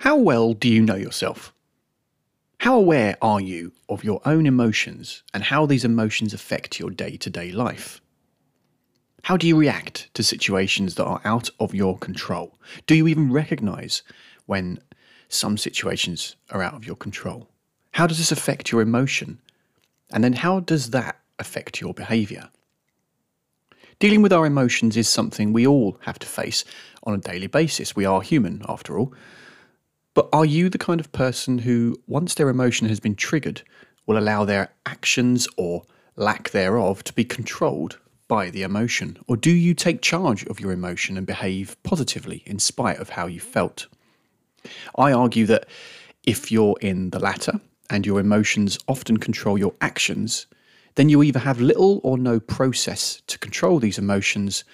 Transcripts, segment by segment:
How well do you know yourself? How aware are you of your own emotions and how these emotions affect your day to day life? How do you react to situations that are out of your control? Do you even recognize when some situations are out of your control? How does this affect your emotion? And then how does that affect your behavior? Dealing with our emotions is something we all have to face on a daily basis. We are human, after all. But are you the kind of person who, once their emotion has been triggered, will allow their actions or lack thereof to be controlled by the emotion? Or do you take charge of your emotion and behave positively in spite of how you felt? I argue that if you're in the latter and your emotions often control your actions, then you either have little or no process to control these emotions,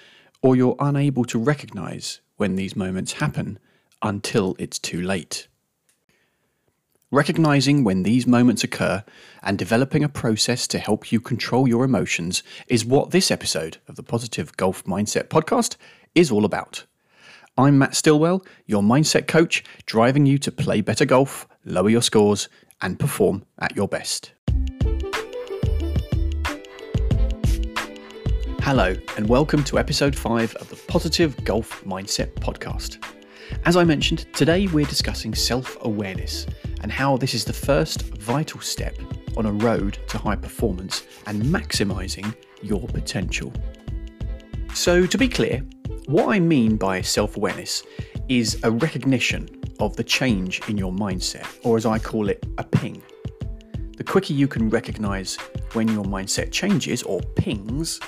or you're unable to recognize when these moments happen until it's too late. Recognizing when these moments occur and developing a process to help you control your emotions is what this episode of the Positive Golf Mindset podcast is all about. I'm Matt Stilwell, your mindset coach, driving you to play better golf, lower your scores, and perform at your best. Hello, and welcome to episode 5 of the Positive Golf Mindset podcast. As I mentioned, today we're discussing self awareness and how this is the first vital step on a road to high performance and maximising your potential. So, to be clear, what I mean by self awareness is a recognition of the change in your mindset, or as I call it, a ping. The quicker you can recognise when your mindset changes or pings,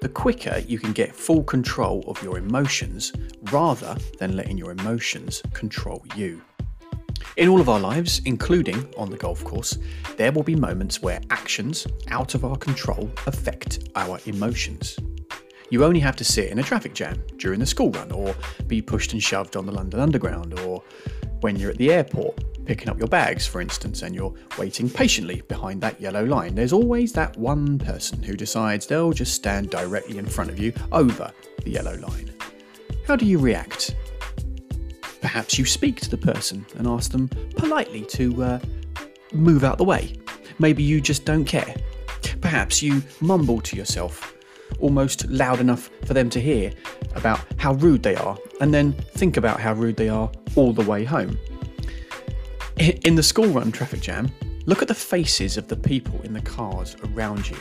the quicker you can get full control of your emotions rather than letting your emotions control you. In all of our lives, including on the golf course, there will be moments where actions out of our control affect our emotions. You only have to sit in a traffic jam during the school run, or be pushed and shoved on the London Underground, or when you're at the airport picking up your bags, for instance, and you're waiting patiently behind that yellow line, there's always that one person who decides they'll just stand directly in front of you over the yellow line. How do you react? Perhaps you speak to the person and ask them politely to uh, move out the way. Maybe you just don't care. Perhaps you mumble to yourself, almost loud enough for them to hear, about how rude they are, and then think about how rude they are all the way home. In the school run traffic jam, look at the faces of the people in the cars around you.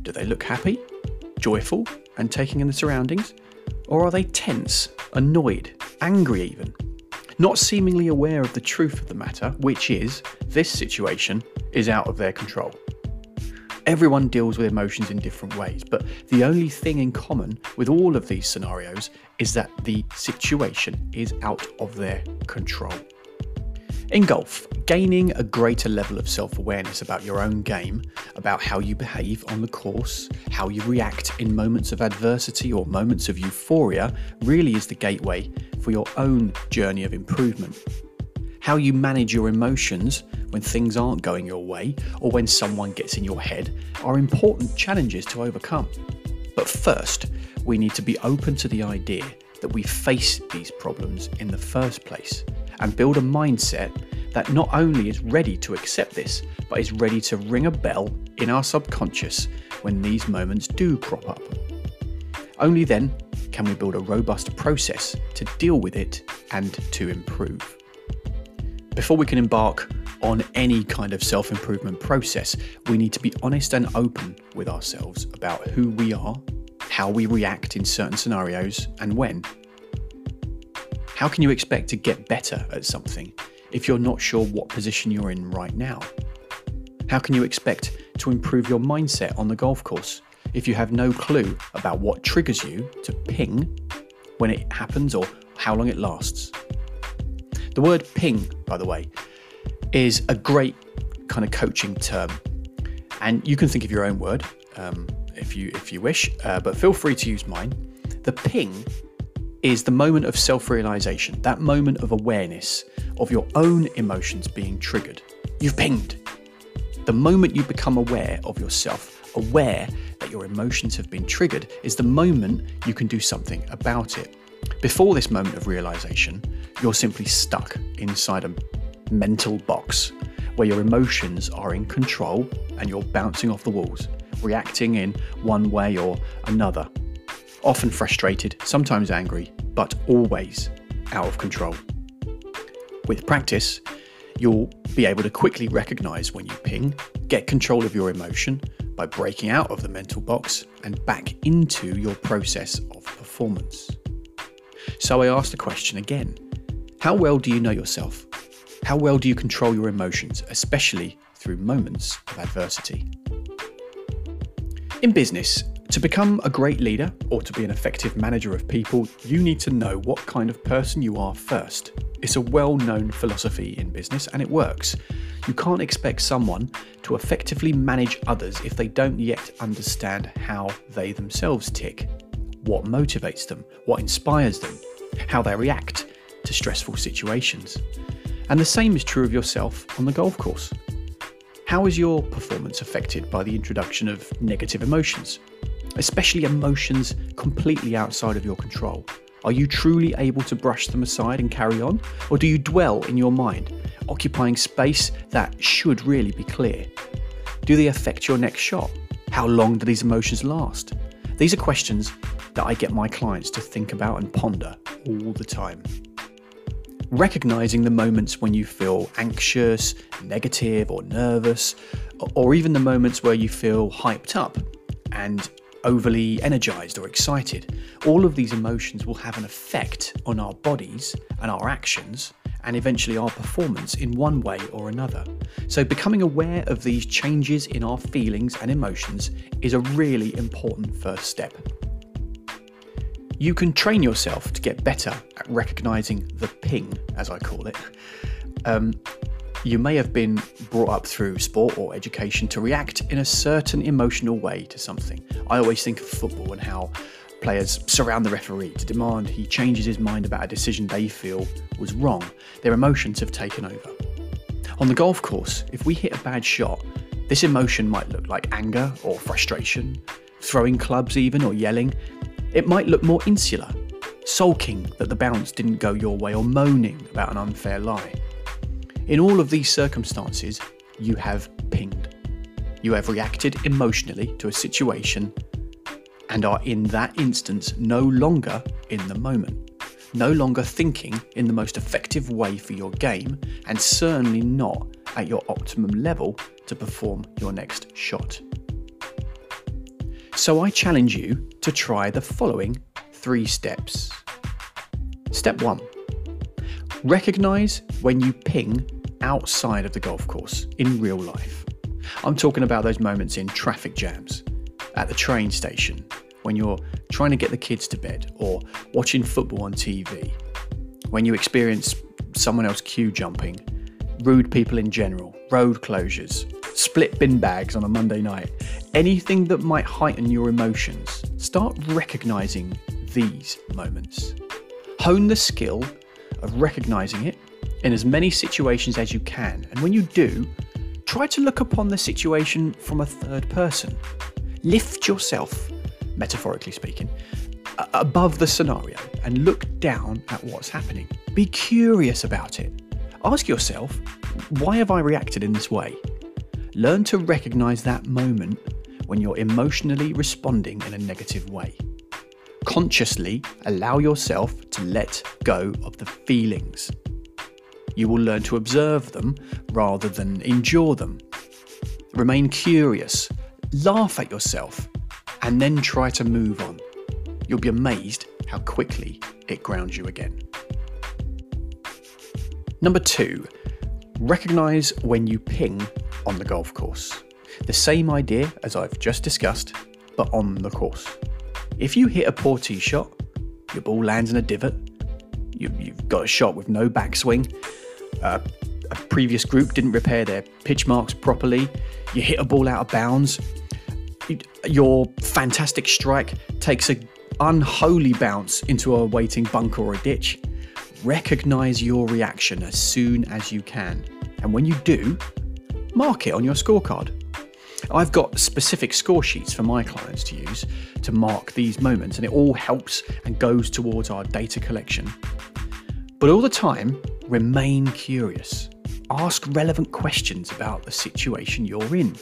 Do they look happy, joyful, and taking in the surroundings? Or are they tense, annoyed, angry even? Not seemingly aware of the truth of the matter, which is this situation is out of their control. Everyone deals with emotions in different ways, but the only thing in common with all of these scenarios is that the situation is out of their control. In golf, gaining a greater level of self awareness about your own game, about how you behave on the course, how you react in moments of adversity or moments of euphoria, really is the gateway for your own journey of improvement. How you manage your emotions when things aren't going your way or when someone gets in your head are important challenges to overcome. But first, we need to be open to the idea that we face these problems in the first place and build a mindset that not only is ready to accept this, but is ready to ring a bell in our subconscious when these moments do crop up. Only then can we build a robust process to deal with it and to improve. Before we can embark on any kind of self improvement process, we need to be honest and open with ourselves about who we are, how we react in certain scenarios, and when. How can you expect to get better at something if you're not sure what position you're in right now? How can you expect to improve your mindset on the golf course if you have no clue about what triggers you to ping when it happens or how long it lasts? The word ping, by the way, is a great kind of coaching term, and you can think of your own word um, if you if you wish, uh, but feel free to use mine. The ping is the moment of self realization, that moment of awareness of your own emotions being triggered. You've pinged. The moment you become aware of yourself, aware that your emotions have been triggered, is the moment you can do something about it. Before this moment of realization, you're simply stuck inside a mental box where your emotions are in control and you're bouncing off the walls, reacting in one way or another. Often frustrated, sometimes angry, but always out of control. With practice, you'll be able to quickly recognize when you ping, get control of your emotion by breaking out of the mental box and back into your process of performance. So I ask the question again How well do you know yourself? How well do you control your emotions, especially through moments of adversity? In business, to become a great leader or to be an effective manager of people, you need to know what kind of person you are first. It's a well known philosophy in business and it works. You can't expect someone to effectively manage others if they don't yet understand how they themselves tick, what motivates them, what inspires them, how they react to stressful situations. And the same is true of yourself on the golf course. How is your performance affected by the introduction of negative emotions, especially emotions completely outside of your control? Are you truly able to brush them aside and carry on? Or do you dwell in your mind, occupying space that should really be clear? Do they affect your next shot? How long do these emotions last? These are questions that I get my clients to think about and ponder all the time. Recognizing the moments when you feel anxious, negative, or nervous, or even the moments where you feel hyped up and overly energized or excited. All of these emotions will have an effect on our bodies and our actions and eventually our performance in one way or another. So, becoming aware of these changes in our feelings and emotions is a really important first step. You can train yourself to get better at recognizing the ping, as I call it. Um, you may have been brought up through sport or education to react in a certain emotional way to something. I always think of football and how players surround the referee to demand he changes his mind about a decision they feel was wrong. Their emotions have taken over. On the golf course, if we hit a bad shot, this emotion might look like anger or frustration, throwing clubs even or yelling. It might look more insular, sulking that the bounce didn't go your way or moaning about an unfair lie. In all of these circumstances, you have pinged. You have reacted emotionally to a situation and are in that instance no longer in the moment, no longer thinking in the most effective way for your game, and certainly not at your optimum level to perform your next shot. So I challenge you to try the following three steps. Step one recognize when you ping outside of the golf course in real life. I'm talking about those moments in traffic jams, at the train station, when you're trying to get the kids to bed, or watching football on TV, when you experience someone else queue jumping, rude people in general, road closures, split bin bags on a Monday night, anything that might heighten your emotions, start recognizing these moments. Hone the skill of recognizing it in as many situations as you can. And when you do, try to look upon the situation from a third person. Lift yourself, metaphorically speaking, above the scenario and look down at what's happening. Be curious about it. Ask yourself, why have I reacted in this way? Learn to recognize that moment when you're emotionally responding in a negative way. Consciously allow yourself to let go of the feelings you will learn to observe them rather than endure them. Remain curious, laugh at yourself, and then try to move on. You'll be amazed how quickly it grounds you again. Number two, recognize when you ping on the golf course. The same idea as I've just discussed, but on the course. If you hit a poor tee shot, your ball lands in a divot, you, have got a shot with no backswing, uh, a previous group didn't repair their pitch marks properly, you hit a ball out of bounds, your fantastic strike takes an unholy bounce into a waiting bunker or a ditch. Recognize your reaction as soon as you can. And when you do, mark it on your scorecard. I've got specific score sheets for my clients to use to mark these moments, and it all helps and goes towards our data collection. But all the time, remain curious. Ask relevant questions about the situation you're in.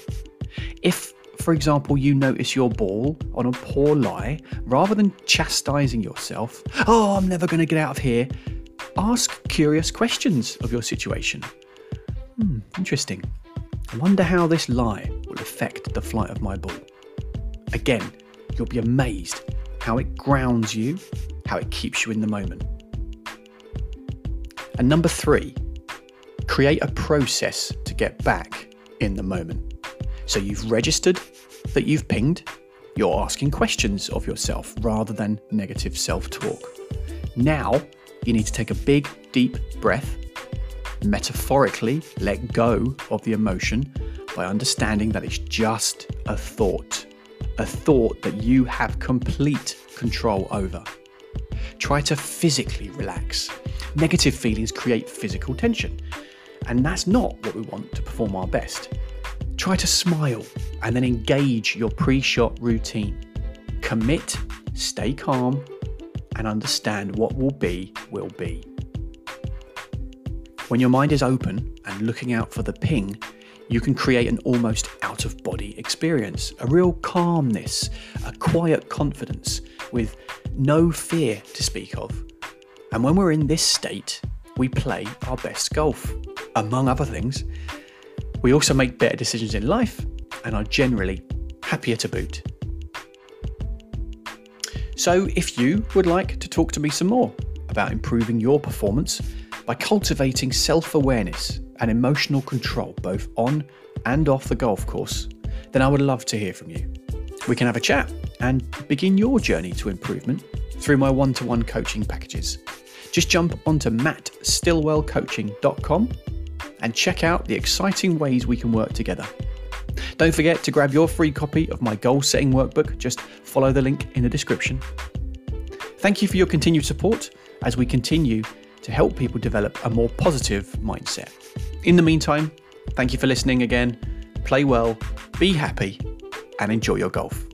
If, for example, you notice your ball on a poor lie, rather than chastising yourself, oh, I'm never going to get out of here, ask curious questions of your situation. Hmm, interesting. I wonder how this lie will affect the flight of my ball. Again, you'll be amazed how it grounds you, how it keeps you in the moment. And number three, create a process to get back in the moment. So you've registered that you've pinged, you're asking questions of yourself rather than negative self talk. Now you need to take a big, deep breath metaphorically let go of the emotion by understanding that it's just a thought, a thought that you have complete control over. Try to physically relax. Negative feelings create physical tension, and that's not what we want to perform our best. Try to smile and then engage your pre shot routine. Commit, stay calm, and understand what will be, will be. When your mind is open and looking out for the ping, you can create an almost out of body experience, a real calmness, a quiet confidence with no fear to speak of. And when we're in this state, we play our best golf, among other things. We also make better decisions in life and are generally happier to boot. So, if you would like to talk to me some more about improving your performance, by cultivating self awareness and emotional control both on and off the golf course, then I would love to hear from you. We can have a chat and begin your journey to improvement through my one to one coaching packages. Just jump onto mattstilwellcoaching.com and check out the exciting ways we can work together. Don't forget to grab your free copy of my goal setting workbook. Just follow the link in the description. Thank you for your continued support as we continue to help people develop a more positive mindset. In the meantime, thank you for listening again. Play well, be happy, and enjoy your golf.